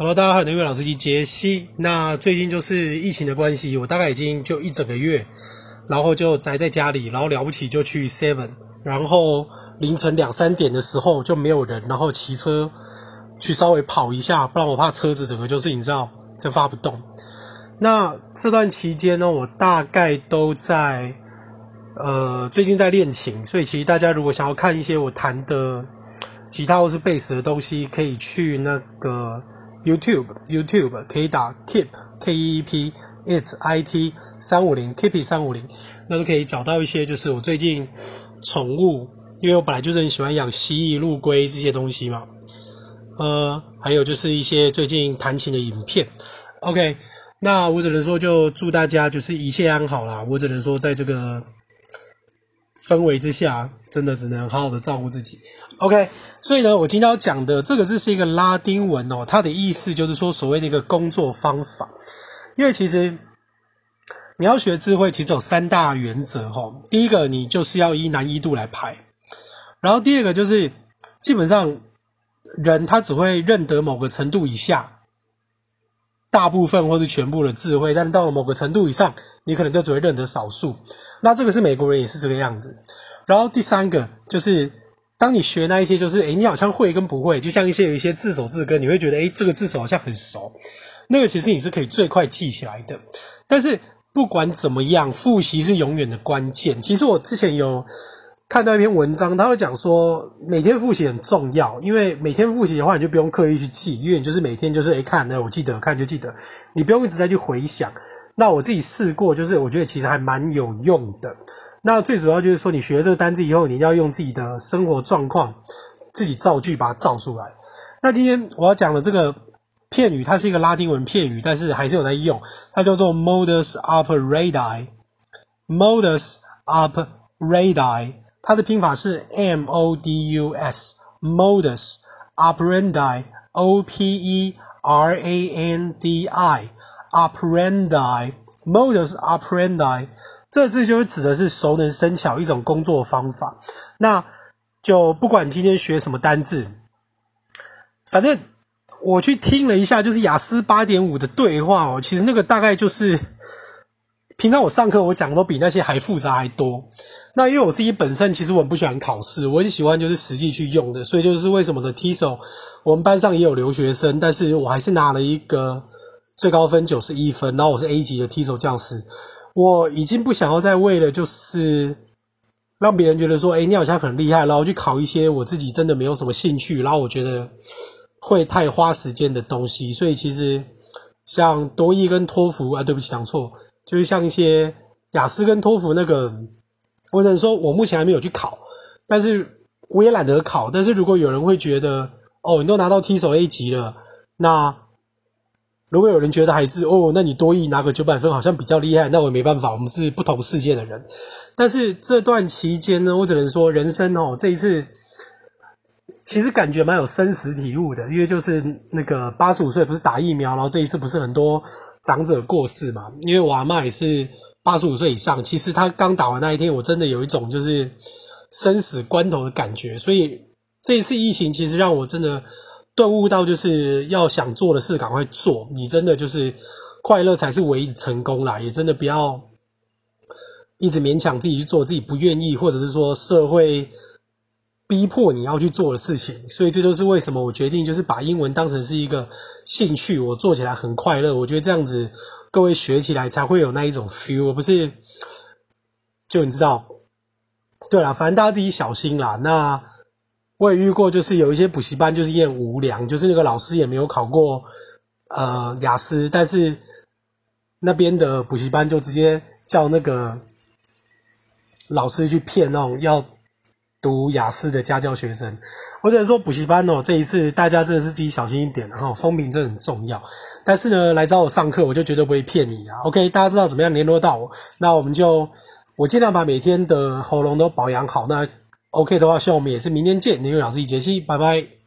Hello，大家好，我是老司机杰西。那最近就是疫情的关系，我大概已经就一整个月，然后就宅在家里，然后了不起就去 Seven，然后凌晨两三点的时候就没有人，然后骑车去稍微跑一下，不然我怕车子整个就是你知道，就发不动。那这段期间呢，我大概都在呃最近在练琴，所以其实大家如果想要看一些我弹的吉他或是贝斯的东西，可以去那个。YouTube YouTube 可以打 Keep K E E P It I T 三五零 Keep It 三五零，那就可以找到一些就是我最近宠物，因为我本来就是很喜欢养蜥蜴、陆龟这些东西嘛，呃，还有就是一些最近弹琴的影片。OK，那我只能说就祝大家就是一切安好啦。我只能说在这个氛围之下，真的只能好好的照顾自己。OK，所以呢，我今天要讲的这个字是一个拉丁文哦，它的意思就是说所谓的一个工作方法。因为其实你要学智慧，其实有三大原则哈、哦。第一个，你就是要依难易度来排；然后第二个就是基本上人他只会认得某个程度以下大部分或是全部的智慧，但到了某个程度以上，你可能就只会认得少数。那这个是美国人也是这个样子。然后第三个就是。当你学那一些，就是诶，你好像会跟不会，就像一些有一些字首字根，你会觉得诶，这个字首好像很熟，那个其实你是可以最快记起来的。但是不管怎么样，复习是永远的关键。其实我之前有看到一篇文章，他会讲说每天复习很重要，因为每天复习的话，你就不用刻意去记，因为你就是每天就是诶看，那我记得看就记得，你不用一直在去回想。那我自己试过，就是我觉得其实还蛮有用的。那最主要就是说，你学了这个单字以后，你要用自己的生活状况，自己造句把它造出来。那今天我要讲的这个片语，它是一个拉丁文片语，但是还是有在用，它叫做 modus operandi。modus operandi，它的拼法是 m o d u s，modus operandi，o p e r a n d i，operandi，modus operandi。这字就是指的是熟能生巧一种工作方法。那就不管今天学什么单字，反正我去听了一下，就是雅思八点五的对话哦。其实那个大概就是平常我上课我讲的都比那些还复杂还多。那因为我自己本身其实我很不喜欢考试，我很喜欢就是实际去用的，所以就是为什么的 TESOL 我们班上也有留学生，但是我还是拿了一个最高分九十一分，然后我是 A 级的 TESOL 教师。我已经不想要再为了就是让别人觉得说，诶，你好像很厉害，然后去考一些我自己真的没有什么兴趣，然后我觉得会太花时间的东西。所以其实像多益跟托福啊，对不起，讲错，就是像一些雅思跟托福那个，我只能说我目前还没有去考，但是我也懒得考。但是如果有人会觉得，哦，你都拿到 T 手 A 级了，那。如果有人觉得还是哦，那你多一拿个九百分好像比较厉害，那我也没办法，我们是不同世界的人。但是这段期间呢，我只能说人生哦，这一次其实感觉蛮有生死体悟的，因为就是那个八十五岁不是打疫苗，然后这一次不是很多长者过世嘛，因为我阿嬷也是八十五岁以上，其实她刚打完那一天，我真的有一种就是生死关头的感觉，所以这一次疫情其实让我真的。顿悟到就是要想做的事赶快做，你真的就是快乐才是唯一的成功啦，也真的不要一直勉强自己去做自己不愿意，或者是说社会逼迫你要去做的事情。所以这就是为什么我决定就是把英文当成是一个兴趣，我做起来很快乐。我觉得这样子各位学起来才会有那一种 feel，而不是就你知道，对啦，反正大家自己小心啦。那。我也遇过，就是有一些补习班就是也很无良，就是那个老师也没有考过呃雅思，但是那边的补习班就直接叫那个老师去骗那种要读雅思的家教学生。我只能说补习班哦，这一次大家真的是自己小心一点，然后风评真的很重要。但是呢，来找我上课，我就绝对不会骗你啊。OK，大家知道怎么样联络到我？那我们就我尽量把每天的喉咙都保养好。那 OK 的话，希望我们也是明天见。林玉老师一杰西，拜拜。